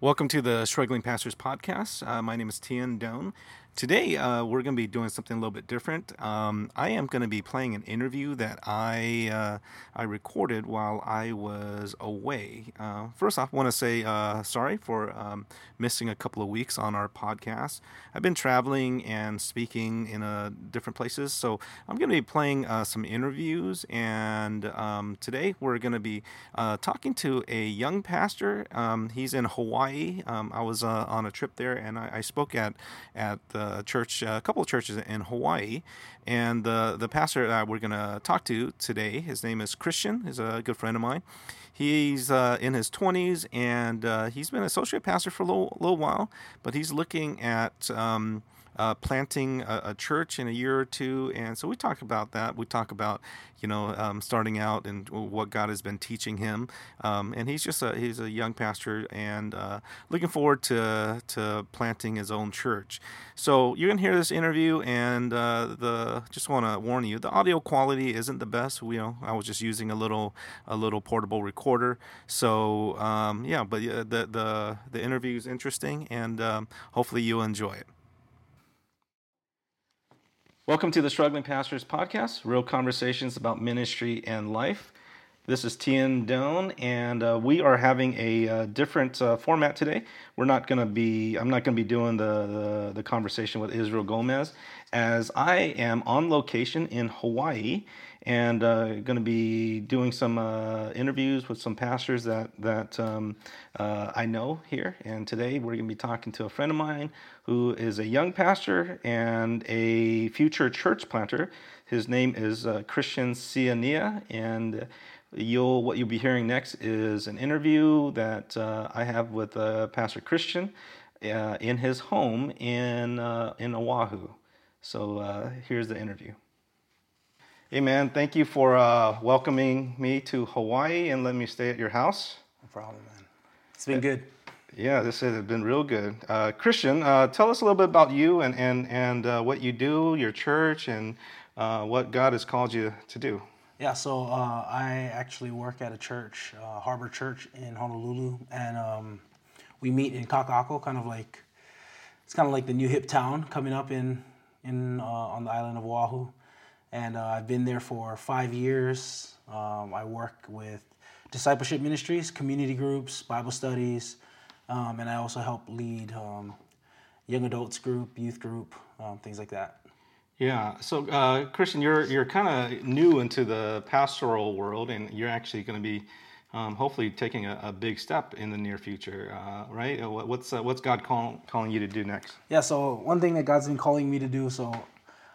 Welcome to the Struggling Pastors Podcast. Uh, my name is Tian Doan. Today, uh, we're going to be doing something a little bit different. Um, I am going to be playing an interview that I uh, I recorded while I was away. Uh, first off, I want to say uh, sorry for um, missing a couple of weeks on our podcast. I've been traveling and speaking in uh, different places, so I'm going to be playing uh, some interviews. And um, today, we're going to be talking to a young pastor. Um, he's in Hawaii. Um, I was on a trip there, and I, I spoke at at the a church, a couple of churches in Hawaii, and the the pastor that we're going to talk to today, his name is Christian. He's a good friend of mine. He's uh, in his 20s, and uh, he's been associate pastor for a little, little while, but he's looking at um, uh, planting a, a, church in a year or two. And so we talk about that. We talk about, you know, um, starting out and what God has been teaching him. Um, and he's just a, he's a young pastor and uh, looking forward to, to planting his own church. So you're to hear this interview and uh, the, just want to warn you, the audio quality isn't the best. We, you know, I was just using a little, a little portable recorder. So um, yeah, but the, the, the interview is interesting and um, hopefully you'll enjoy it. Welcome to the Struggling Pastors Podcast, real conversations about ministry and life. This is Tian Doan, and uh, we are having a uh, different uh, format today. We're not going to be, I'm not going to be doing the, the, the conversation with Israel Gomez, as I am on location in Hawaii and uh, going to be doing some uh, interviews with some pastors that that um, uh, I know here. And today we're going to be talking to a friend of mine who is a young pastor and a future church planter. His name is Christian Siania, and you'll what you'll be hearing next is an interview that uh, I have with uh, Pastor Christian in his home in in Oahu. So here's the interview. Hey, man, thank you for uh, welcoming me to Hawaii and letting me stay at your house. No problem, man. It's been good. Yeah, this has been real good. Uh, Christian, uh, tell us a little bit about you and, and, and uh, what you do, your church, and uh, what God has called you to do. Yeah, so uh, I actually work at a church, Harbor Church in Honolulu, and um, we meet in Kaka'ako, kind of like it's kind of like the new hip town coming up in in on the island of Oahu and uh, I've been there for five years. Um, I work with discipleship ministries, community groups, Bible studies, um, and I also help lead um, young adults group, youth group, um, things like that. Yeah. So, uh, Christian, you're you're kind of new into the pastoral world, and you're actually going to be um, hopefully taking a, a, big step in the near future, uh, right? Uh, what's uh, what's God call, calling you to do next? Yeah. So one thing that God's been calling me to do. So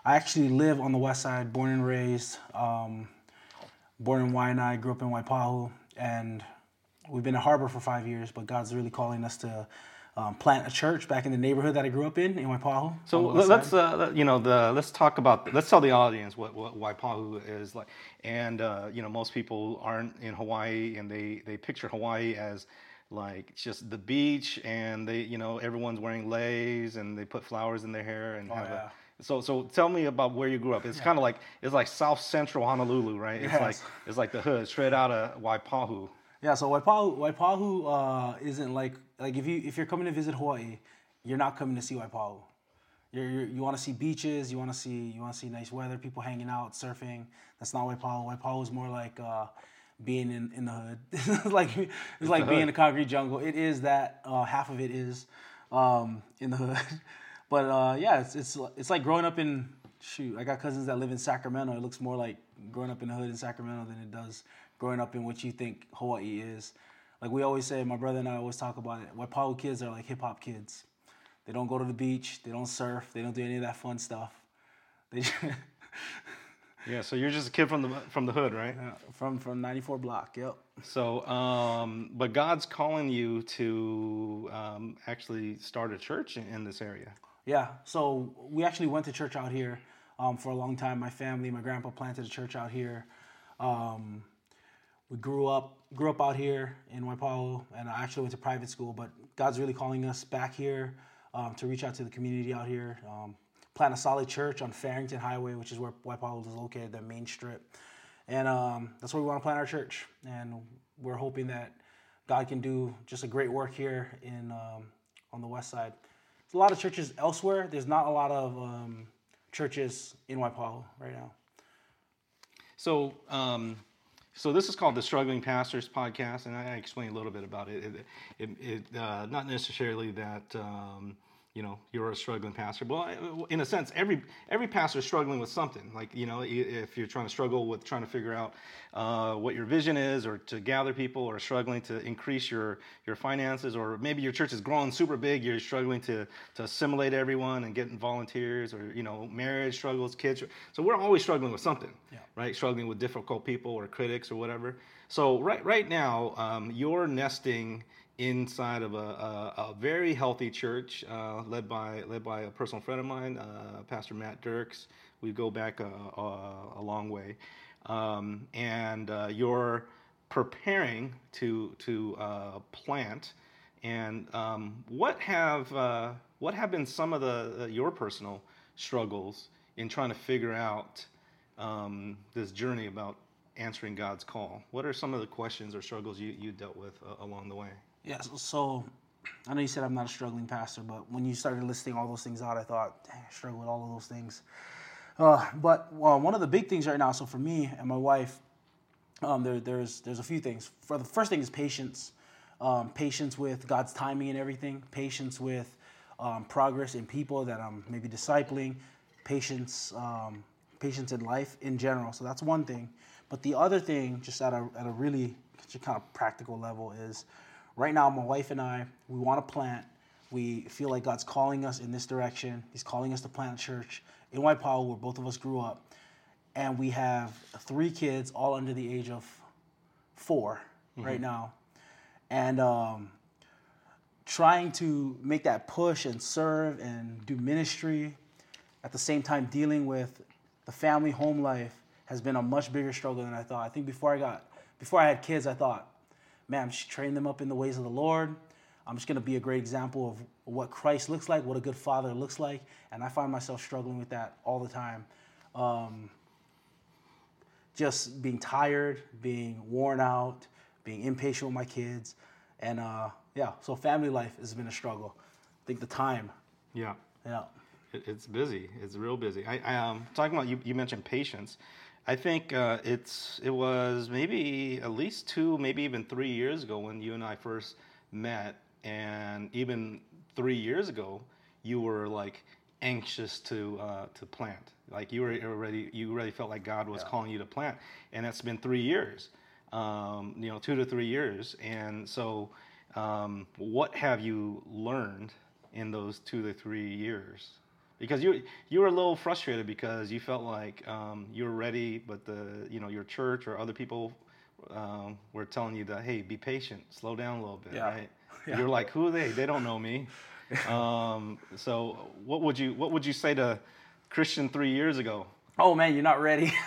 I actually live on the west side, born and raised. Um, born in Waianae, grew up in Waipahu, and we've been in Harbor for five years. But God's really calling us to um, plant a church back in the neighborhood that I grew up in in Waipahu. So let's uh, you know the let's talk about let's tell the audience what what Waipahu is like. And uh, you know most people aren't in Hawaii, and they they picture Hawaii as like just the beach, and they you know everyone's wearing leis, and they put flowers in their hair and oh, have yeah. a so so tell me about where you grew up. It's yeah. kind of like it's like South Central Honolulu, right? It's yes. like it's like the hood straight out of Waipahu. Yeah, so Waipahu Waipahu uh, isn't like like if you if you're coming to visit Hawaii, you're not coming to see Waipahu. You're, you're, you want to see beaches, you want to see you want to see nice weather, people hanging out, surfing. That's not Waipahu. Waipahu is more like uh, being in, in the hood. like it's, it's like being in the concrete jungle. It is that uh, half of it is um, in the hood. But uh, yeah, it's, it's it's like growing up in shoot. I got cousins that live in Sacramento. It looks more like growing up in the hood in Sacramento than it does growing up in what you think Hawaii is. Like we always say, my brother and I always talk about it. Waipahu kids are like hip hop kids. They don't go to the beach. They don't surf. They don't do any of that fun stuff. They. yeah, so you're just a kid from the from the hood, right? Yeah, from from 94 block. Yep. So, um, but God's calling you to um, actually start a church in, in this area. Yeah, so we actually went to church out here um, for a long time. My family, my grandpa planted a church out here. Um, we grew up grew up out here in Waipahu, and I actually went to private school. But God's really calling us back here um, to reach out to the community out here, um, plant a solid church on Farrington Highway, which is where Waipahu is located, the main strip, and um, that's where we want to plant our church. And we're hoping that God can do just a great work here in um, on the west side. There's a lot of churches elsewhere. There's not a lot of um, churches in Waipahu right now. So, um, so this is called the Struggling Pastors Podcast, and I, explain a little bit about it. It, it, it uh, not necessarily that um, you know you're a struggling pastor. Well in a sense every every pastor is struggling with something. Like you know if you're trying to struggle with trying to figure out uh, what your vision is or to gather people or struggling to increase your your finances or maybe your church is growing super big you're struggling to to assimilate everyone and getting volunteers or you know marriage struggles kids. So we're always struggling with something yeah. right? Struggling with difficult people or critics or whatever. So right right now um, you're nesting inside of a, a, a very healthy church uh, led by led by a personal friend of mine, uh, Pastor Matt Dirks. We go back a, a long way, um, and uh, you're preparing to to uh, plant. And um, what have uh, what have been some of the your personal struggles in trying to figure out um, this journey about answering God's call? What are some of the questions or struggles you, you dealt with uh, along the way? Yeah, so, so, I know you said I'm not a struggling pastor, but when you started listing all those things out, I thought, dang, I struggle with all of those things. Uh, but well, one of the big things right now, so for me and my wife, um, there, there's there's a few things. For the first thing is patience, um, patience with God's timing and everything, patience with um, progress in people that I'm maybe discipling, patience, um, patience in life in general. So that's one thing. But the other thing, just at a at a really kind of practical level, is right now, my wife and I, we want to plant. We feel like God's calling us in this direction. He's calling us to plant a church in Waipahu, where both of us grew up. And we have three kids, all under the age of 4 mm-hmm. right now. And um, trying to make that push and serve and do ministry at the same time dealing with the family home life has been a much bigger struggle than I thought. I think before I got before I had kids, I thought man, I'm just train them up in the ways of the Lord. I'm just going to be a great example of what Christ looks like, what a good father looks like. And I find myself struggling with that all the time. Um, just being tired, being worn out, being impatient with my kids. And uh, yeah, so family life has been a struggle. I think the time. Yeah. Yeah. it's busy. It's real busy. I, I um, talking about you, you mentioned patience. I think uh, it's it was maybe at least two, maybe even three years ago when you and I first met, and even three years ago, you were like anxious to uh, to plant. Like you were already you already felt like God was yeah. calling you to plant, and that's been three years. Um, you know, two to three years, and so um, what have you learned in those two to three years? Because you you were a little frustrated because you felt like um, you were ready, but the you know your church or other people um, were telling you that hey, be patient, slow down a little bit, yeah. right? Yeah. You're like, who are they? They don't know me. um, so what would you what would you say to Christian three years ago? Oh man, you're not ready.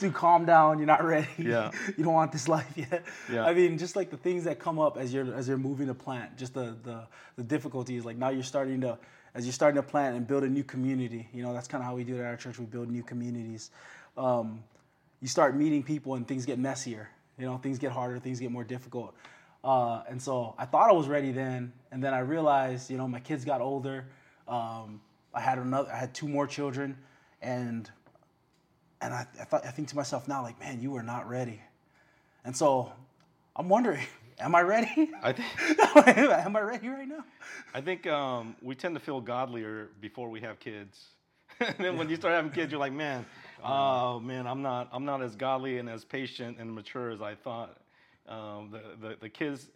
to calm down. You're not ready. Yeah. You don't want this life yet. Yeah. I mean, just like the things that come up as you're as you're moving a plant, just the the the difficulties. Like now you're starting to as you're starting to plant and build a new community. You know, that's kind of how we do it at our church. We build new communities. Um, you start meeting people and things get messier. You know, things get harder, things get more difficult. Uh, and so I thought I was ready then, and then I realized, you know, my kids got older. Um, I had another, I had two more children, and and I, I thought, I think to myself now, like, man, you are not ready. And so I'm wondering, Am I ready? I think. Am I ready right now? I think um, we tend to feel godlier before we have kids. and then when you start having kids, you're like, man, oh man, I'm not, I'm not as godly and as patient and mature as I thought. Um, the, the, the kids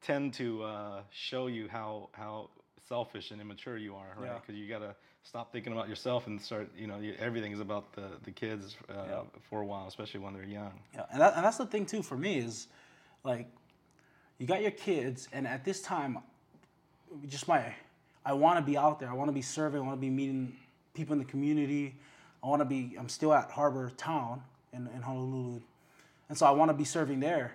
tend to uh, show you how how selfish and immature you are, right? Because yeah. you gotta stop thinking about yourself and start, you know, everything is about the the kids uh, yeah. for a while, especially when they're young. Yeah, and, that, and that's the thing too for me is, like, you got your kids, and at this time, just my, I want to be out there. I want to be serving. I want to be meeting people in the community. I want to be. I'm still at Harbor Town in, in Honolulu, and so I want to be serving there.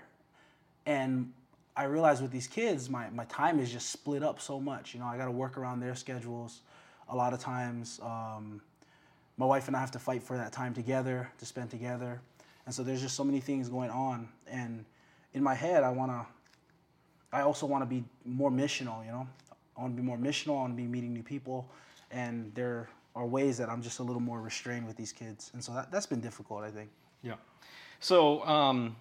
And I realize with these kids, my my time is just split up so much. You know, I got to work around their schedules. A lot of times, um, my wife and I have to fight for that time together to spend together, and so there's just so many things going on. And in my head, I want to I also want to be more missional. You know, I want to be more missional. I want to be meeting new people, and there are ways that I'm just a little more restrained with these kids, and so that, that's been difficult. I think. Yeah. So um,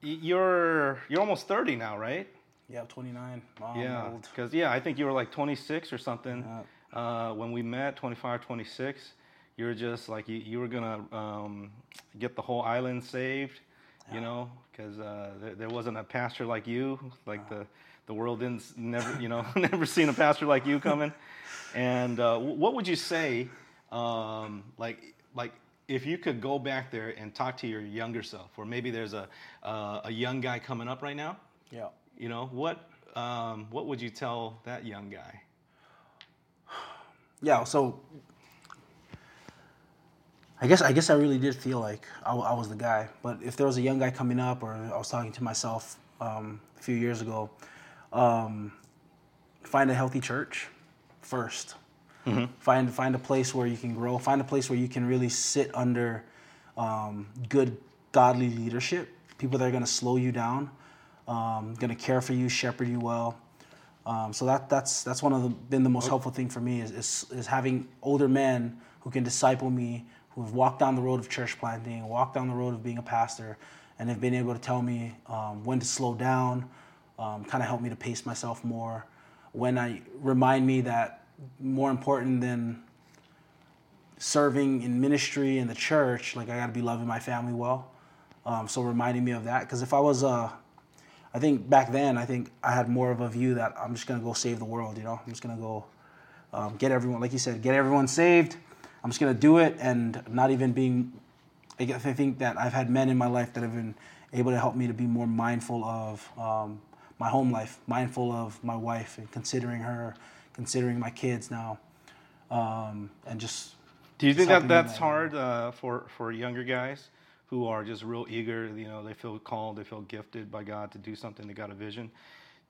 you're you're almost 30 now, right? Yeah, 29. I'm yeah. Because yeah, I think you were like 26 or something uh, when we met, 25, 26. You were just like you, you were gonna um, get the whole island saved, you know, because uh, there, there wasn't a pastor like you. Like the the world didn't never you know never seen a pastor like you coming. And uh, what would you say, um, like like if you could go back there and talk to your younger self, or maybe there's a uh, a young guy coming up right now. Yeah. You know what? Um, what would you tell that young guy? yeah so i guess i guess i really did feel like I was the guy but if there was a young guy coming up or i was talking to myself um, a few years ago um, find a healthy church 1st find find a place where you can grow. Find a place where you can really sit under um, good godly leadership people that are going to slow you down um, going to care for you shepherd you well. Um, so that that's that's one of the been the most helpful thing for me is, is is having older men who can disciple me, who have walked down the road of church planting, walked down the road of being a pastor, and have been able to tell me um, when to slow down, um, kind of help me to pace myself more, when I remind me that more important than serving in ministry in the church, like I got to be loving my family well. Um, so reminding me of that, because if I was uh, I think back then, I think I had more of a view that I'm just gonna go save the world. You know, I'm just gonna go um, get everyone, like you said, get everyone saved. I'm just gonna do it, and not even being. I guess I think that I've had men in my life that have been able to help me to be more mindful of um, my home life, mindful of my wife, and considering her, considering my kids now, um, and just. Do you think that helping me in that's that hard uh, for for younger guys who are just real eager? You know, they feel called, they feel gifted by God to do something. They got a vision.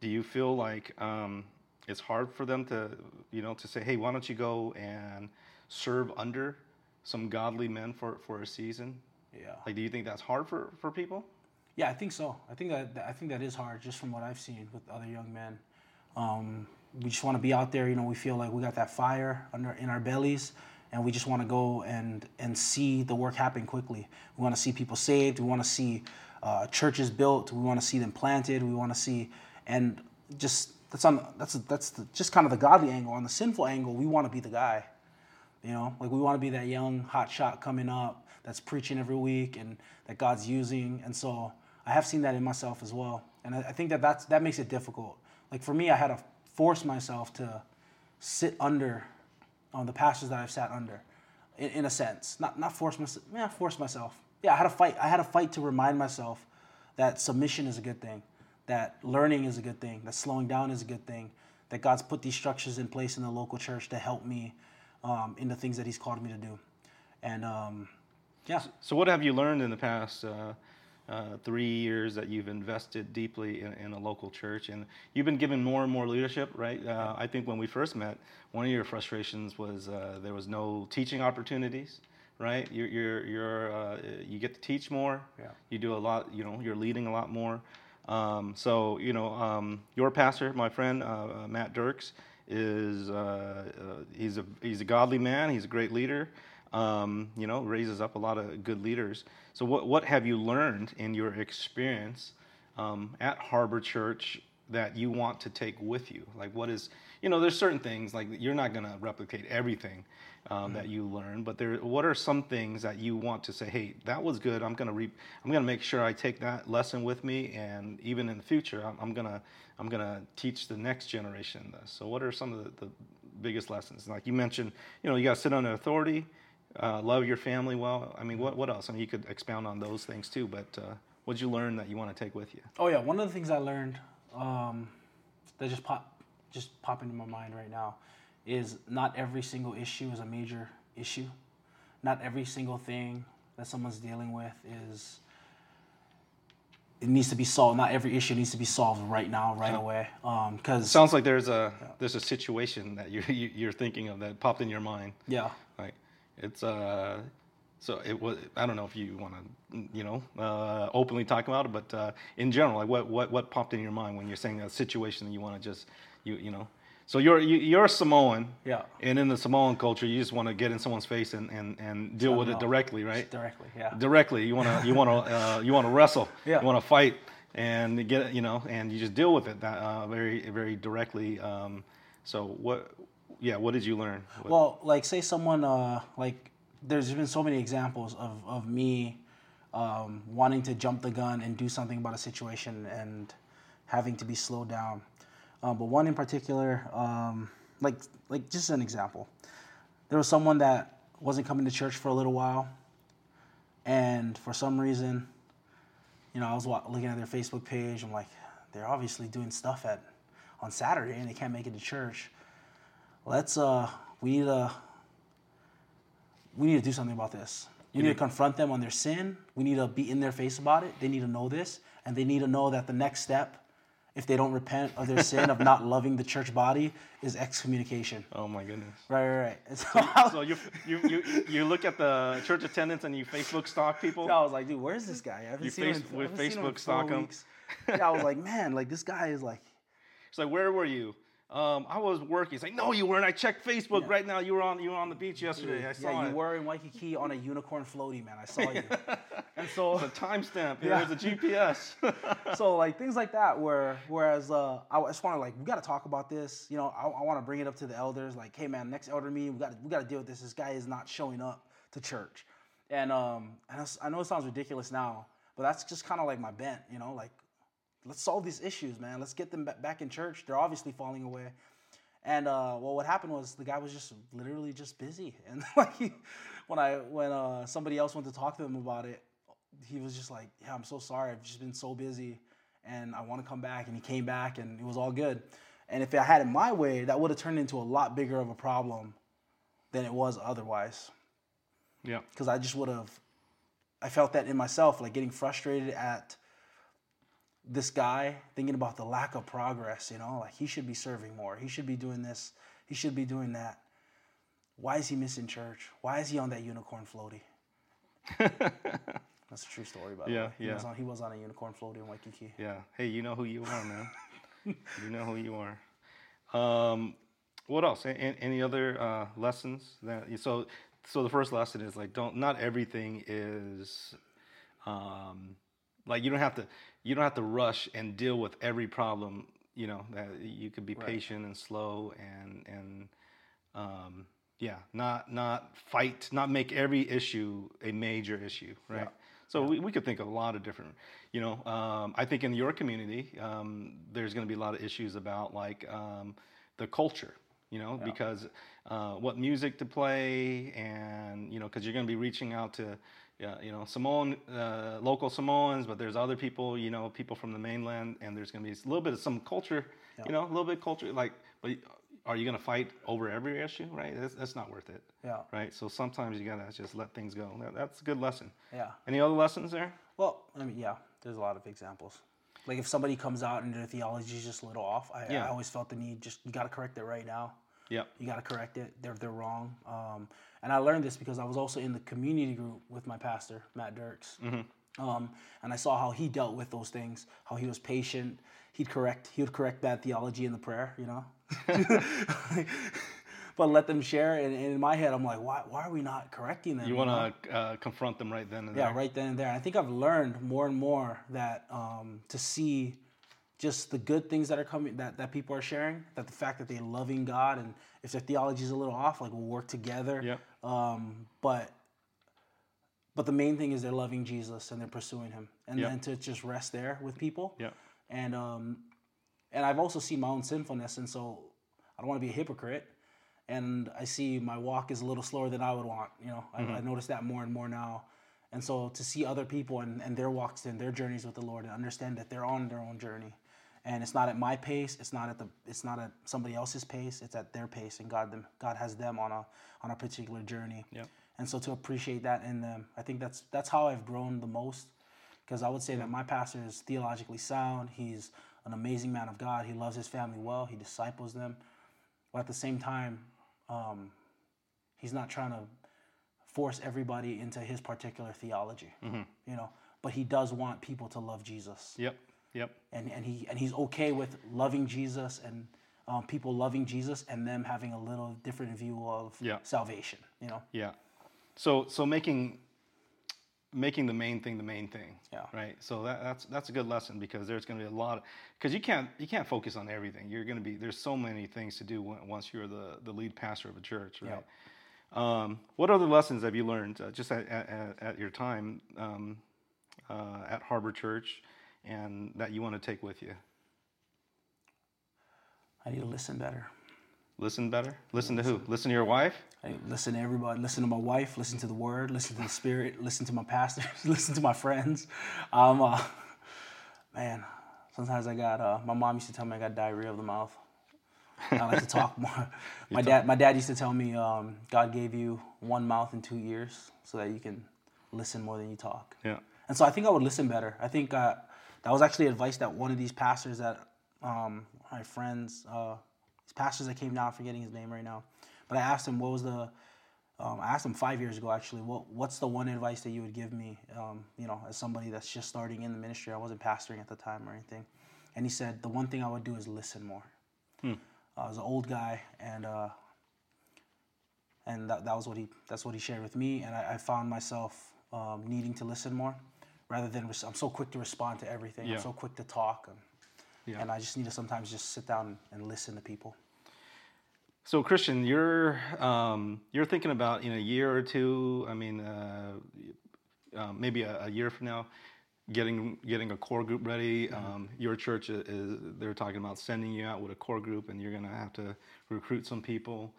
Do you feel like um, it's hard for them to, you know, to say, "Hey, why don't you go and serve under some godly men for for a season"? Yeah. Like, do you think that's hard for for people? Yeah, I think so. I think that I think that is hard, just from what I've seen with other young men. Um, we just want to be out there. You know, we feel like we got that fire under in our bellies, and we just want to go and and see the work happen quickly. We want to see people saved. We want to see uh, churches built. We want to see them planted. We want to see, and just that's on that's that's the, just kind of the godly angle. On the sinful angle, we want to be the guy. You know, like we want to be that young hot shot coming up that's preaching every week and that God's using. And so I have seen that in myself as well. And I, think that that's, that makes it difficult. Like for me, I had to force myself to sit under um, the pastors that I've sat under, in, in a sense. Not not force myself. Yeah, force myself. Yeah, I had to fight. I had to fight to remind myself that submission is a good thing, that learning is a good thing, that slowing down is a good thing, that God's put these structures in place in the local church to help me um, in the things that He's called me to do. And um, yeah, So, what have you learned in the past uh, uh, three years that you've invested deeply in, in a local church? And you've been given more and more leadership, right? Uh, I think when we first met, one of your frustrations was uh, there was no teaching opportunities, right? You're, you're, you're, uh, you get to teach more. Yeah. You do a lot, you know, you're leading a lot more. Um, so, you know, um, your pastor, my friend, uh, uh, Matt Dirks, is uh, uh, he's a he's a godly man. He's a great leader. Um, you know, raises up a lot of good leaders. So, what what have you learned in your experience um, at Harbor Church that you want to take with you? Like, what is you know, there's certain things like you're not going to replicate everything um, that you learn, but there, what are some things that you want to say? Hey, that was good. I'm going to re- I'm going to make sure I take that lesson with me, and even in the future, I'm, I'm gonna I'm gonna teach the next generation this. So, what are some of the, the biggest lessons? Like you mentioned, you know, you got to sit under authority, uh, love your family well. I mean, what what else? I mean, you could expound on those things too. But uh, what'd you learn that you want to take with you? Oh yeah, one of the things I learned um, that just pop just pop into my mind right now is not every single issue is a major issue. Not every single thing that someone's dealing with is it needs to be solved. Not every issue needs to be solved right now, right away. Because Sounds like there's a there's a situation that you're you- you're thinking of that popped in your mind. yeah, Like it's uh So it was. I don't know if you want to, you know, uh, openly talk about it, but uh, in general, like what, what what popped in your mind when you're saying a situation that you want to just, you you know, so you're you, you're a Samoan. Yeah. And in the Samoan culture, you just want to get in someone's face and, and, and deal with it directly, right? Directly, yeah. Directly. You want to you want to uh, you want to wrestle. Yeah. You want to fight and get you know and you just deal with it that uh, very very directly. Um, so what? Yeah. What did you learn? What- Well, like say someone uh, like there's been so many examples of of me um, wanting to jump the gun and do something about a situation and having to be slowed down. Um, but one in particular, um, like like just an example, there was someone that wasn't coming to church for a little while, and for some reason, you know, I was looking at their Facebook page. I'm like, they're obviously doing stuff at on Saturday and they can't make it to church. Let's uh, we need to we need to do something about this. We need to confront them on their sin. We need to be in their face about it. They need to know this, and they need to know that the next step, if they don't repent of their sin of not loving the church body, is excommunication. oh my goodness. Right, right, right. And so was- So you, you you you look at the church attendance and you Facebook stalk people. Yeah, I was like, dude, where's this guy? I haven't You seen face- him. I with haven't seen him in Facebook four stalk him? weeks. Yeah, I was like, man, like this guy is like, It's like, where were you? Um, I was working. It's like, no, you weren't. I checked Facebook right now. You were on you were on the beach yesterday. I saw yeah, it. you were in Waikiki on a unicorn floaty, man. I saw you. and so, The timestamp. Yeah. Yeah. There's a GPS. so like things like that. Where whereas uh, I just want to like we got to talk about this. You know, I, I want to bring it up to the elders. Like, hey man, next elder meeting, we got we got to deal with this. This guy is not showing up to church, and um, and I know it sounds ridiculous now, but that's just kind of like my bent. You know, like let's solve these issues, man. Let's get them back in church. They're obviously falling away. And uh, well, what happened was the guy was just literally just busy, and like he, when I when uh, somebody else went to talk to him about it, he was just like, "Yeah, I'm so sorry. I've just been so busy, and I want to come back." And he came back, and it was all good. And if I had it my way, that would have turned into a lot bigger of a problem than it was otherwise. yeah. Because I just would have, I felt that in myself, like getting frustrated at this guy, thinking about the lack of progress. You know, like he should be serving more. He should be doing this. He should be doing that. Why is he missing church? Why is he on that unicorn floaty? That's a true story, by the Yeah, way. He yeah. was on, he was on a unicorn floaty in Waikiki. Yeah. Hey, you know who you are, man. you know who you are. Um, what else? A- a- any other uh, lessons that? So, so the first lesson is like, don't. Not everything is, um, like you don't have to. You don't have to rush and deal with every problem. You know that you could be patient and slow and and um, yeah, not not fight, not make every issue a major issue, right? So we, we could think of a lot of different, you know, um, I think in your community, um, there's going to be a lot of issues about like um, the culture, you know, because uh, what music to play and, you know, because you're going to be reaching out to, yeah, you know, Samoan, uh, local Samoans, but there's other people, you know, people from the mainland, and there's going to be a little bit of some culture, you know, a little bit of culture, like, but are you going to fight over every issue, right? That's, that's not worth it Yeah. right? So sometimes you gotta just let things go. That, that's a good lesson. Yeah. Any other lessons there? Well, I mean, yeah, there's a lot of examples. Like if somebody comes out and their theology is just a little off, I, Yeah. I always felt the need just you got to correct it right now. Yep. You got to correct it. They're they're wrong. Um, and I learned this because I was also in the community group with my pastor Matt Dirks. Um, and I saw how he dealt with those things. How he was patient. He'd correct. He would correct bad theology in the prayer. You know. but let them share. And, and in my head, I'm like, why why are we not correcting them? You want to uh, confront them right then and Yeah, there. right then and there. And I think I've learned more and more that um, to see just the good things that are coming that, that people are sharing, that the fact that they're loving God and if their theology is a little off, like we'll work together. Yep. Um, but but the main thing is they're loving Jesus and they're pursuing him. And Yep. then to just rest there with people. Yep. And um and I've also seen my own sinfulness and so I don't want to be a hypocrite. And I see my walk is a little slower than I would want. You know, I, I notice that more and more now. And so to see other people and, and their walks and their journeys with the Lord and understand that they're on their own journey. And it's not at my pace, it's not at the it's not at somebody else's pace, it's at their pace and God them God has them on a on a particular journey. Yep. And so to appreciate that in them, I think that's that's how I've grown the most. Because I would say that my pastor is theologically sound. He's an amazing man of God. He loves his family well. He disciples them, but at the same time, um, he's not trying to force everybody into his particular theology. You know, but he does want people to love Jesus, Yep. Yep. and and he and he's okay with loving Jesus and um, people loving Jesus and them having a little different view of Yeah. salvation. You know, Yeah. So so making making the main thing the main thing. Yeah. Right. So that, that's that's a good lesson because there's going to be a lot of because you can't you can't focus on everything. You're going to be there's so many things to do once you're the the lead pastor of a church. Right. Um, what other lessons have you learned uh, just at, at, at your time um, uh, at Harbor Church, and that you want to take with you? I need to listen better. Listen better. Listen to who? Listen to your wife. I listen to everybody. Listen to my wife. Listen to the word. Listen to the spirit. Listen to my pastors. listen to my friends. Um, uh, man, sometimes I got. Uh, my mom used to tell me I got diarrhea of the mouth. I like to talk more. My dad. My dad used to tell me um, God gave you one mouth in two ears so that you can listen more than you talk. Yeah. And so I think I would listen better. I think uh, that was actually advice that one of these pastors that um, my friends, uh, these pastors that came down, I'm forgetting his name right now, but I asked him what was the, um, I asked him five years ago actually, what what's the one advice that you would give me, um, you know, as somebody that's just starting in the ministry. I wasn't pastoring at the time or anything, and he said the one thing I would do is listen more. I was an old guy, and uh, and that, that was what he that's what he shared with me, and I, I found myself um, needing to listen more, rather than res- I'm so quick to respond to everything. Yeah. I'm so quick to talk, and, Yeah. and I just need to sometimes just sit down and listen to people. So Christian, you're um, you're thinking about in a year or two. I mean, uh, uh, maybe a, a year from now, getting getting a core group ready. Um, your church is, they're talking about sending you out with a core group, and you're going to have to recruit some people,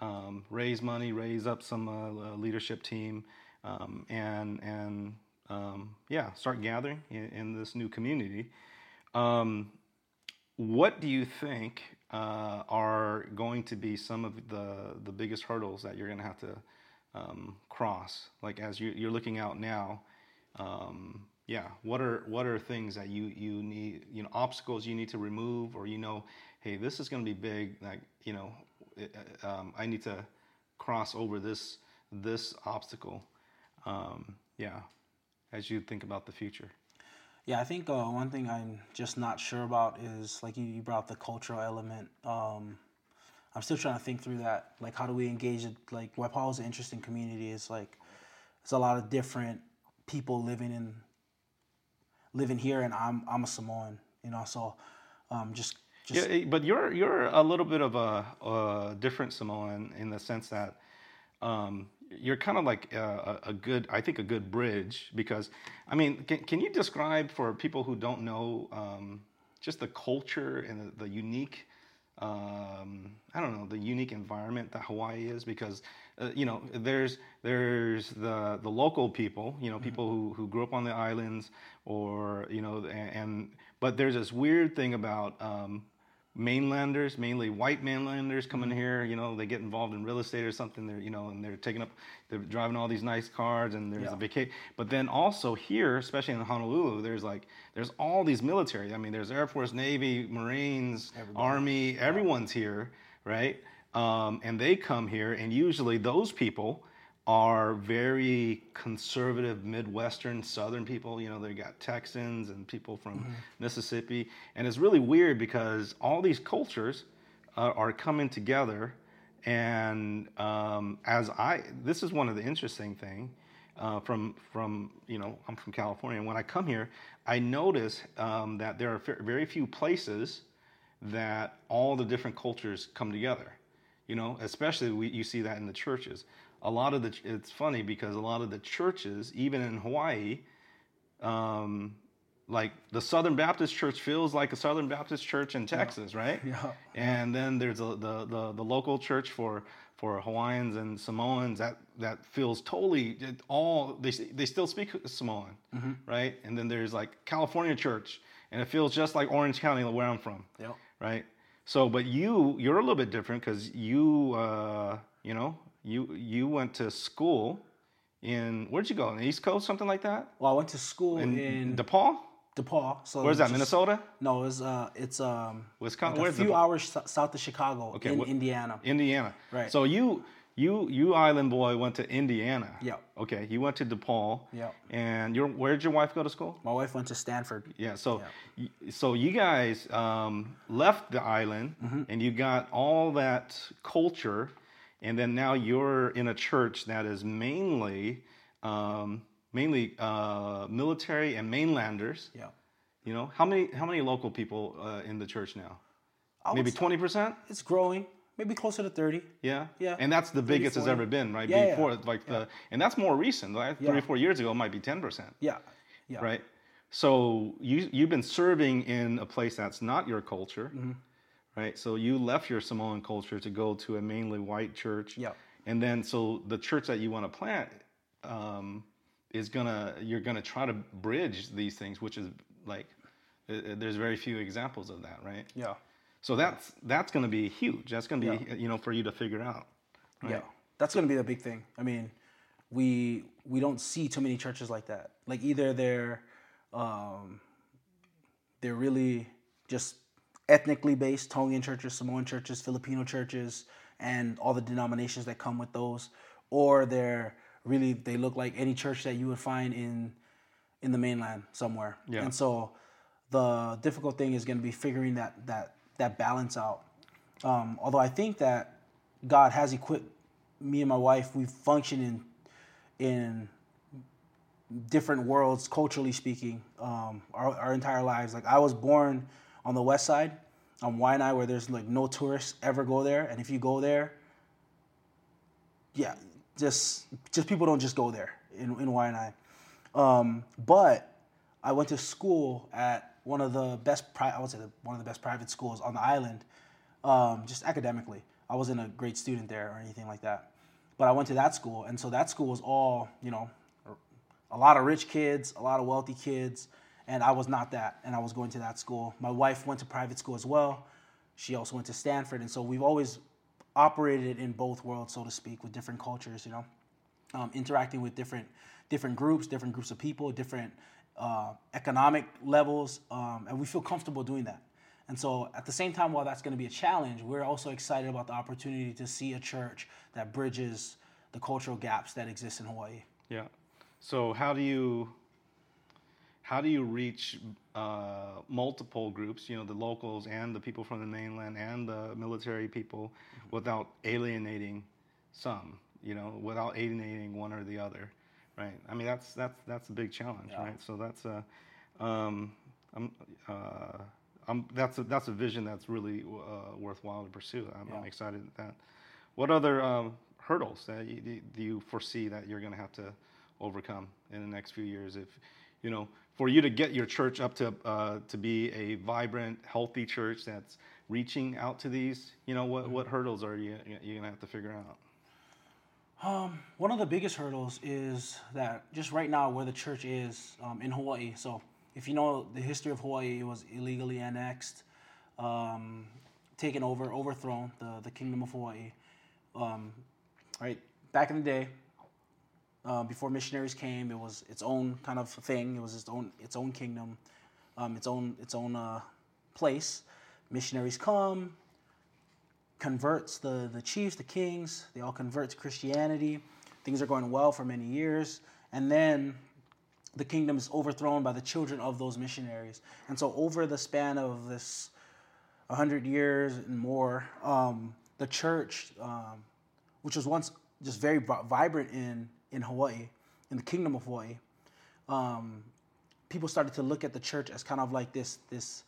um, raise money, raise up some uh, leadership team, um, and and um, yeah, start gathering in, in this new community. Um, what do you think uh, are going to be some of the the biggest hurdles that you're going to have to um, cross? Like as you, you're looking out now, um, yeah. What are what are things that you you need you know obstacles you need to remove, or you know, hey, this is going to be big. Like you know, uh, um, I need to cross over this this obstacle. Um, yeah, as you think about the future. Yeah, I think uh, one thing I'm just not sure about is like you, you brought up the cultural element. Um, I'm still trying to think through that. Like, how do we engage it? Like, Waipahu is an interesting community. It's like it's a lot of different people living in living here, and I'm I'm a Samoan, you know. So, um, just just Yeah, eh, but you're you're a little bit of a, a different Samoan in the sense that um, you're kind of like a, a a good, I think, a good bridge because, I mean, can, can you describe for people who don't know um, just the culture and the, the unique, um, I don't know, the unique environment that Hawaii is? Because, uh, you know, there's there's the the local people, you know, people who, who grew up on the islands or you know, and, and but there's this weird thing about um, mainlanders, mainly white mainlanders coming here, you know, they get involved in real estate or something, they're, you know, and they're taking up, they're driving all these nice cars and there's Yeah. a vacation. But then also here, especially in Honolulu, there's like, there's all these military. I mean, there's Air Force, Navy, Marines, Army, everyone's here, right? Um, and they come here and usually those people are very conservative Midwestern Southern people. You know, they got Texans and people from Mississippi. And it's really weird because all these cultures uh, are coming together. And um, as I, this is one of the interesting thing uh, from from you know I'm from California. And when I come here, I notice um, that there are very few places that all the different cultures come together. You know, especially we, you see that in the churches. A lot of the it's funny because a lot of the churches, even in Hawaii, um, like the Southern Baptist Church feels like a Southern Baptist Church in Texas, right? Yeah. And then there's a, the, the the local church for for Hawaiians and Samoans that that feels totally all they they still speak Samoan, right? And then there's like California church, and it feels just like Orange County, where I'm from Yeah. right? So, but you you're a little bit different because you uh, you know you you went to school in where'd you go on the East Coast something like that Well, I went to school in, in DePauw. DePauw. So Where's that? just- Minnesota, No, it's uh, it's um, Wisconsin. like a few the hours south of Chicago in what- Indiana. Indiana? Right. So you you you island boy went to Indiana. Yeah. Okay, you went to DePauw. Yeah. And your where did your wife go to school? My wife went to Stanford. Yeah. So y so you guys um, left the island Mm-hmm. and you got all that culture, and then now you're in a church that is mainly um, mainly uh, military and mainlanders. Yeah. You know how many how many local people uh, in the church now? I Maybe twenty percent. It's growing. Maybe closer to 30. Yeah. Yeah. And that's the biggest it's ever been, right? Yeah, yeah. Before, like the, and that's more recent. Like three Yeah. or four years ago, it might be ten percent, Yeah. Yeah. right? So you you've been serving in a place that's not your culture, Mm-hmm. Right? So you left your Samoan culture to go to a mainly white church. Yeah. And then so the church that you want to plant um, is gonna you're gonna try to bridge these things, which is like uh, uh, there's very few examples of that, right? Yeah. So that's that's going to be huge. That's going to be you know for you to figure out. Yeah, that's gonna be the big thing. I mean, we we don't see too many churches like that. Like either they're um, they're really just ethnically based Tongan churches, Samoan churches, Filipino churches, and all the denominations that come with those, or they're really they look like any church that you would find in in the mainland somewhere. Yeah. And so the difficult thing is going to be figuring that that that balance out. Um, although I think that God has equipped me and my wife. We function in in different worlds, culturally speaking, um, our, our entire lives. Like I was born on the west side, on Waianae, where there's like no tourists ever go there, and if you go there, yeah, just just people don't just go there in in Waianae. Um, but I went to school at one of the best, pri- I would say the, one of the best private schools on the island, um, just academically. I wasn't a great student there or anything like that, but I went to that school, and so that school was all you know, a lot of rich kids, a lot of wealthy kids, and I was not that, and I was going to that school. My wife went to private school as well. She also went to Stanford, and so we've always operated in both worlds, so to speak, with different cultures. You know, um, interacting with different different groups, different groups of people, different uh, economic levels, um, and we feel comfortable doing that. And so, at the same time, while that's going to be a challenge, we're also excited about the opportunity to see a church that bridges the cultural gaps that exist in Hawaii. Yeah. So how do you how do you reach uh, multiple groups? You know, the locals and the people from the mainland and the military people, without alienating some. You know, without alienating one or the other. Right. I mean, that's that's that's a big challenge, right? So that's a um, I'm, uh, I'm, that's a that's a vision that's really uh, worthwhile to pursue. I'm, I'm excited at that. What other um, hurdles that you, do- do you foresee that you're going to have to overcome in the next few years? If you know, for you to get your church up to uh, to be a vibrant, healthy church that's reaching out to these, you know, what what hurdles are you you to have to figure out? Um, one of the biggest hurdles is that just right now where the church is um, in Hawaii. So if you know the history of Hawaii, it was illegally annexed, um, taken over, overthrown the the kingdom of Hawaii. Um, right back in the day, uh, before missionaries came, it was its own kind of thing. It was its own its own kingdom, um, its own its own uh, place. Missionaries come, converts the, the chiefs, the kings, they all convert to Christianity. Things are going well for many years. And then the kingdom is overthrown by the children of those missionaries. And so, over the span of this 100 years and more, um, the church, um, which was once just very vibrant in, in Hawaii, in the kingdom of Hawaii, um, people started to look at the church as kind of like this, this,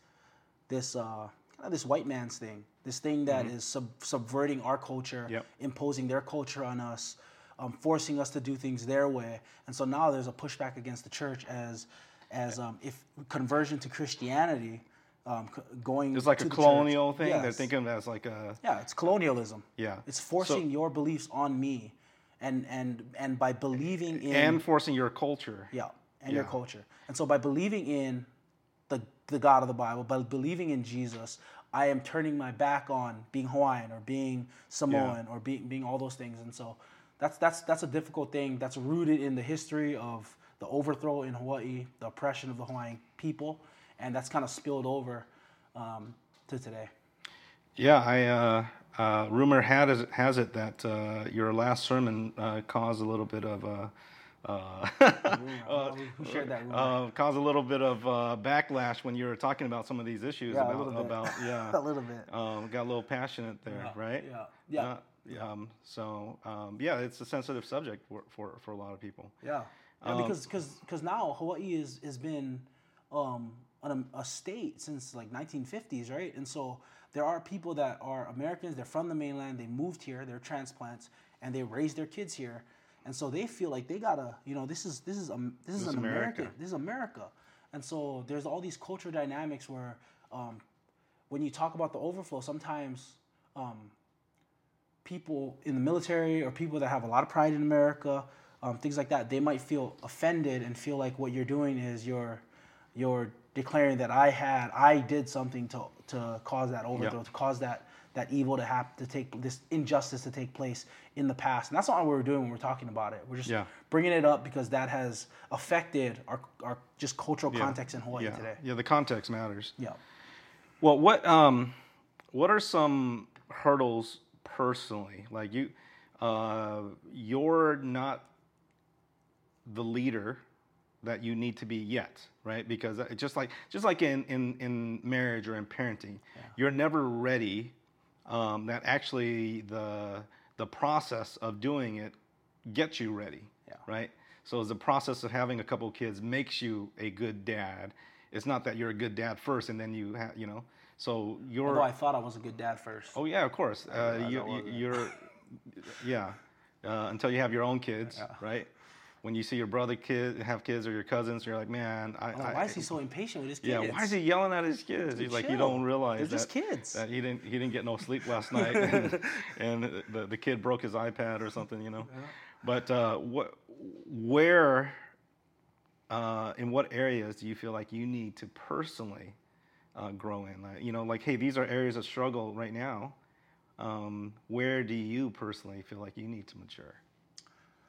this, uh, kind of this white man's thing, this thing that is sub- subverting our culture, Yep. imposing their culture on us, um, forcing us to do things their way. And so now there's a pushback against the church as, as um, if conversion to Christianity, um, c- going. It's like a colonial church. thing. They're thinking as like a Yeah, it's colonialism. Yeah. It's So- forcing your beliefs on me, and and and by believing in and forcing your culture. yeah, and your culture. And so by believing in the the God of the Bible, by believing in Jesus, I am turning my back on being Hawaiian or being Samoan or being being all those things. And so that's that's that's a difficult thing that's rooted in the history of the overthrow in Hawaii, the oppression of the Hawaiian people, and that's kind of spilled over um, to today. Yeah, I uh, uh, rumor had it, has it that uh, your last sermon uh, caused a little bit of uh, uh, Who shared that rumor? uh, caused a little bit of uh, backlash when you were talking about some of these issues Yeah, a about little bit. about yeah a little bit. um, got a little passionate there Yeah, right yeah, yeah. Uh, um, so um, yeah it's a sensitive subject for, for, for a lot of people Yeah, yeah Um, because because because now Hawaii is has been um, an, a state since like 1950s, right? And so there are people that are Americans. They're from the mainland. They moved here. They're transplants, and they raised their kids here. And so they feel like they gotta, you know, this is this is um, this is This is an America. American. This is America. And so there's all these cultural dynamics where um, when you talk about the overflow, sometimes um, people in the military or people that have a lot of pride in America, um, things like that, they might feel offended and feel like what you're doing is you're you're declaring that I had I did something to to cause that overthrow, Yeah. to cause that that evil to happen, to take this injustice to take place in the past. And that's not what we're doing when we're talking about it. We're just Yeah. bringing it up because that has affected our, our just cultural Yeah. context in Hawaii yeah today. yeah the context matters Yeah. Well, what um, what are some hurdles personally? Like you, uh, you're not the leader that you need to be yet, right? Because uh, just like just like in in, in marriage or in parenting, you're never ready. Um, that actually the the process of doing it gets you ready, Yeah. right? So the process of having a couple kids makes you a good dad. It's not that you're a good dad first and then you have, you know. So you're. Although I thought I was a good dad first. oh yeah, of course. Uh, you, I you, wasn't. you're. yeah. Uh, until you have your own kids, right? When you see your brother kid have kids or your cousins, you're like, man, I. I'm I why is he so impatient with his kids? yeah, why is he yelling at his kids? He's like, you don't realize They're that, just kids. that he didn't he didn't get no sleep last night, and, and the, the kid broke his iPad or something, you know. But uh, what, where, uh, in what areas do you feel like you need to personally uh, grow in? Like, you know, like, hey, these are areas of struggle right now. Um, where do you personally feel like you need to mature?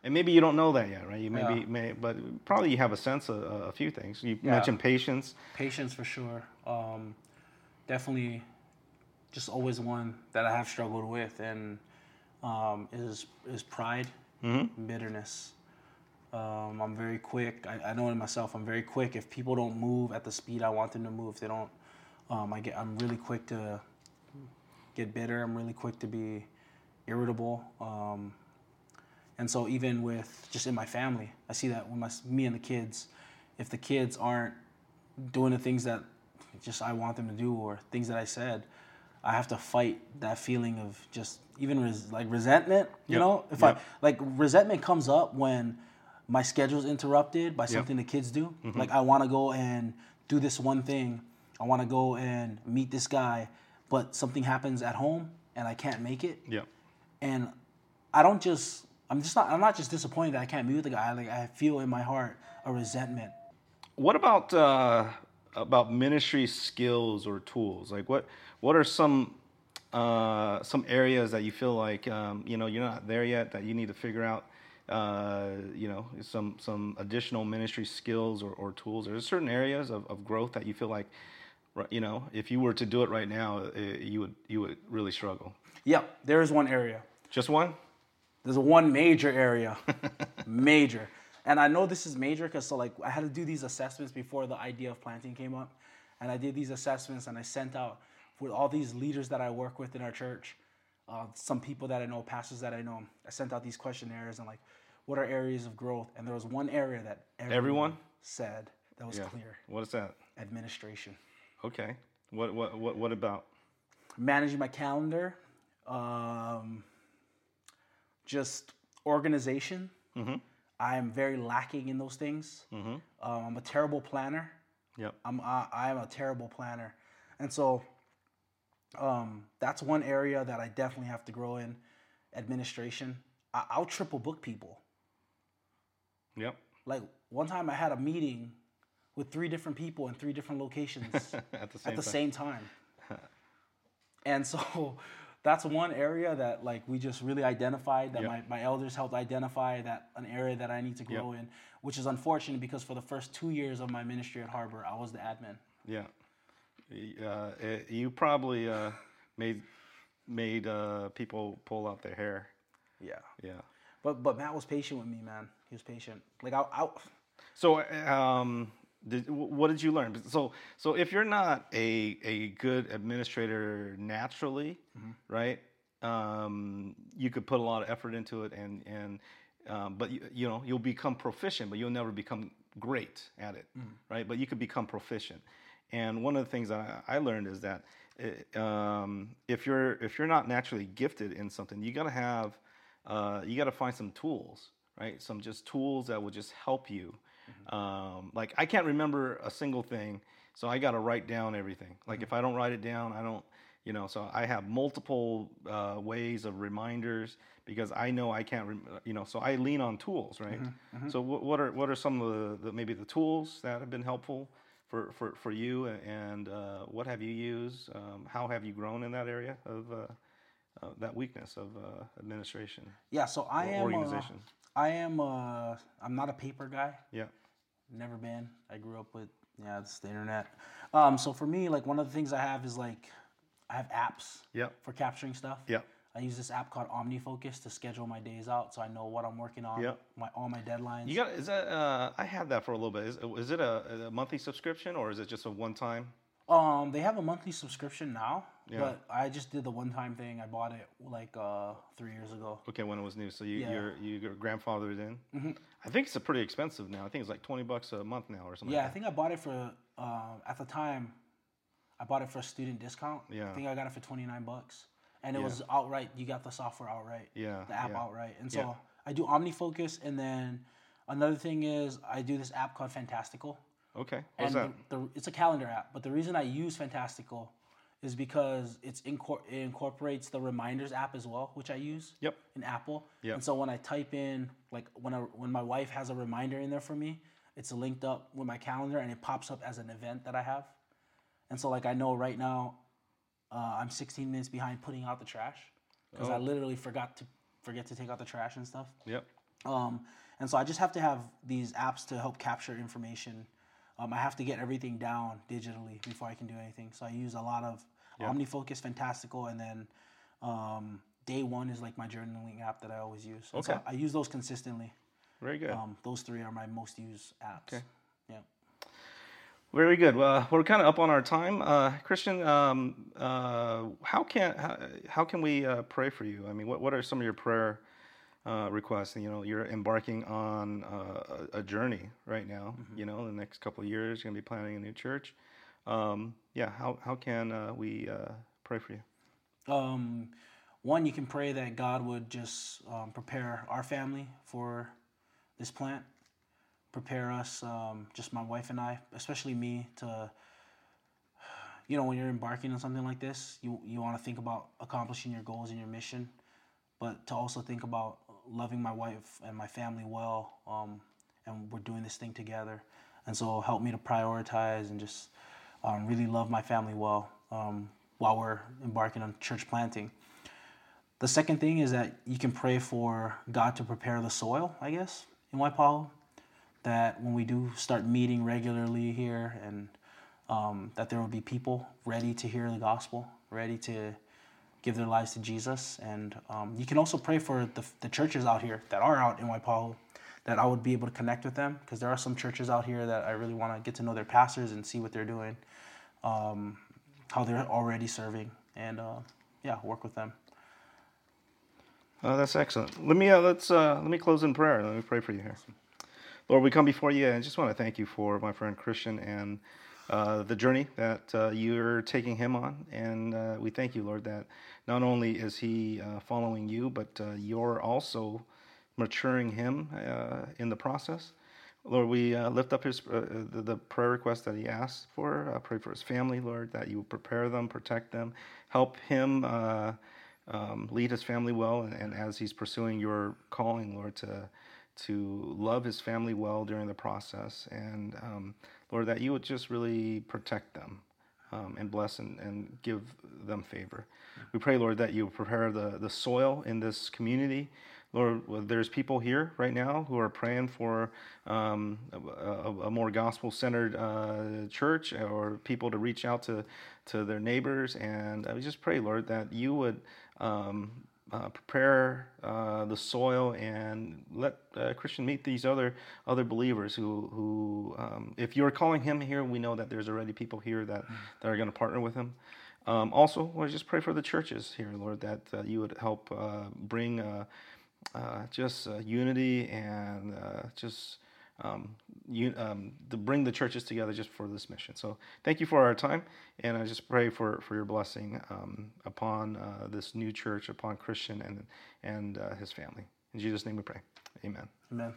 And maybe you don't know that yet, right? You maybe Yeah. may, but probably you have a sense of uh, a few things. You Yeah. mentioned patience. Patience for sure. Um, definitely, just always one that I have struggled with, and um, is is pride, bitterness. Um, I'm very quick. I, I know in myself. I'm very quick. If people don't move at the speed I want them to move, if they don't. Um, I get. I'm really quick to get bitter. I'm really quick to be irritable. Um, and so even with just in my family, I see that when my me and the kids, if the kids aren't doing the things that just I want them to do or things that I said, I have to fight that feeling of just even res, like resentment. You Yep. know, if Yep. I like resentment comes up when my schedule's interrupted by something the kids do. Mm-hmm. Like I want to go and do this one thing. I want to go and meet this guy, but something happens at home and I can't make it Yeah. and I don't just I'm just not I'm not just disappointed that I can't meet with the guy. Like I feel in my heart a resentment. What about uh, about ministry skills or tools? Like what what are some uh, some areas that you feel like um, you know you're not there yet that you need to figure out? Uh, you know, some some additional ministry skills or, or tools. Are there certain areas of, of growth that you feel like, you know, if you were to do it right now, uh, you would you would really struggle. Yeah, there is one area. Just one? There's one major area, major, and I know this is major because so like I had to do these assessments before the idea of planting came up, and I did these assessments and I sent out with all these leaders that I work with in our church, uh, some people that I know, pastors that I know. I sent out these questionnaires and like, what are areas of growth? And there was one area that everyone, Everyone? said that was clear: What is that? administration. Okay. What what what what about? managing my calendar, um, just organization. I am very lacking in those things. Um, I'm a terrible planner. Yep. I'm I, I am a terrible planner, and so um, that's one area that I definitely have to grow in. Administration. I, I'll triple book people. Yep. Like one time, I had a meeting with three different people in three different locations At the same at the time. same time. and so that's one area that like we just really identified that Yep. my, my elders helped identify that an area that I need to grow in, which is unfortunate because for the first two years of my ministry at Harbor, I was the admin. Yeah. Uh, eh, you probably uh, made made uh, people pull out their hair. Yeah. Yeah. But but Matt was patient with me, man. He was patient. Like I, I So, um, did, what did you learn? So, so if you're not a a good administrator naturally, right? Um, you could put a lot of effort into it, and and um, but you, you know you'll become proficient, but you'll never become great at it, right? But you could become proficient. And one of the things that I, I learned is that uh, um, if you're if you're not naturally gifted in something, you got to have uh, you got to find some tools, right? Some just tools that will just help you. Um, like I can't remember a single thing, so I got to write down everything. Like if I don't write it down, I don't, you know. So I have multiple uh, ways of reminders because I know I can't, rem- you know. So I lean on tools, right? So what, what are what are some of the, the maybe the tools that have been helpful for for, for you, and uh, what have you used? Um, how have you grown in that area of uh, uh, that weakness of uh, administration? yeah. So I am. Uh, organization. I am. Uh, I'm not a paper guy. Yeah. Never been. I grew up with yeah, it's the internet. Um, so for me, like one of the things I have is like I have apps Yep. for capturing stuff. Yeah. I use this app called OmniFocus to schedule my days out, so I know what I'm working on. Yep. My all my deadlines. You got is that? Uh, I had that for a little bit. Is, is it a, a monthly subscription or is it just a one time? Um, they have a monthly subscription now, Yeah. but I just did the one time thing. I bought it like uh three years ago. Okay, when it was new. So you Yeah. you're you your grandfathered in. I think it's a pretty expensive now. I think it's like twenty bucks a month now or something. Yeah, I think I bought it for um at the time. I bought it for a student discount. Yeah. I think I got it for twenty nine bucks, and it Yeah. was outright. You got the software outright. Yeah, The app yeah. outright, and so. I do OmniFocus, and then another thing is I do this app called Fantastical. Okay. What's and that? The, the, it's a calendar app, but the reason I use Fantastical is because it's incor- it incorporates the reminders app as well, which I use Yep. in Apple. Yep. And so when I type in like when I, when my wife has a reminder in there for me, it's linked up with my calendar and it pops up as an event that I have. And so like I know right now, uh, I'm 16 minutes behind putting out the trash because I Oh. literally forgot to forget to take out the trash and stuff. Yep. Um, and so I just have to have these apps to help capture information. Um, I have to get everything down digitally before I can do anything. So I use a lot of OmniFocus, Fantastical, and then um, Day One is like my journaling app that I always use. And so Okay. I use those consistently. Very good. Um, those three are my most used apps. Okay. Yeah. Very good. Well, we're kind of up on our time. Uh, Christian, um, uh, how can how, how can we uh, pray for you? I mean, what, what are some of your prayer uh, requests? You know, you're embarking on uh, a, a journey right now. You know, the next couple of years, you're gonna be planning a new church. Um, yeah, how how can uh, we uh, pray for you? Um, one, you can pray that God would just um, prepare our family for this plant, prepare us, um, just my wife and I, especially me, to, you know, when you're embarking on something like this, you, you want to think about accomplishing your goals and your mission, but to also think about loving my wife and my family well, um, and we're doing this thing together. And so help me to prioritize and just um, really love my family well um, while we're embarking on church planting. The second thing is that you can pray for God to prepare the soil, I guess, in Waipahu. That when we do start meeting regularly here, and um, that there will be people ready to hear the gospel, ready to give their lives to Jesus. And um, you can also pray for the, the churches out here that are out in Waipahu, that I would be able to connect with them, because there are some churches out here that I really want to get to know their pastors and see what they're doing, um, how they're already serving, and uh, yeah, work with them. Oh, that's excellent. Let me uh, let's uh, let me close in prayer. Let me pray for you here. Lord, we come before you and just want to thank you for my friend Christian and uh, the journey that uh, you're taking him on. And uh, we thank you, Lord, that not only is he uh, following you, but uh, you're also maturing him uh, in the process. Lord, we lift up his the, the prayer request that he asked for. Uh, pray for his family, Lord, that you prepare them, protect them, help him um, lead his family well, and, and as he's pursuing your calling, Lord, to to love his family well during the process, and um, Lord, that you would just really protect them um, and bless and, and give them favor. We pray, Lord, that you prepare the, the soil in this community, Lord, there's people here right now who are praying for um, a, a, more gospel centered uh, church or people to reach out to, to their neighbors. And I just pray, Lord, that you would um, uh, prepare uh, the soil and let uh, Christian meet these other other believers who who um, if you're calling him here, we know that there's already people here that, that are going to partner with him. Um, also, Lord, just pray for the churches here, Lord, that uh, you would help uh, bring uh, just unity and just um, you, um, to bring the churches together just for this mission. So thank you for our time, and I just pray for, for your blessing um, upon uh, this new church, upon Christian and and uh, his family. In Jesus' name we pray. Amen. Amen.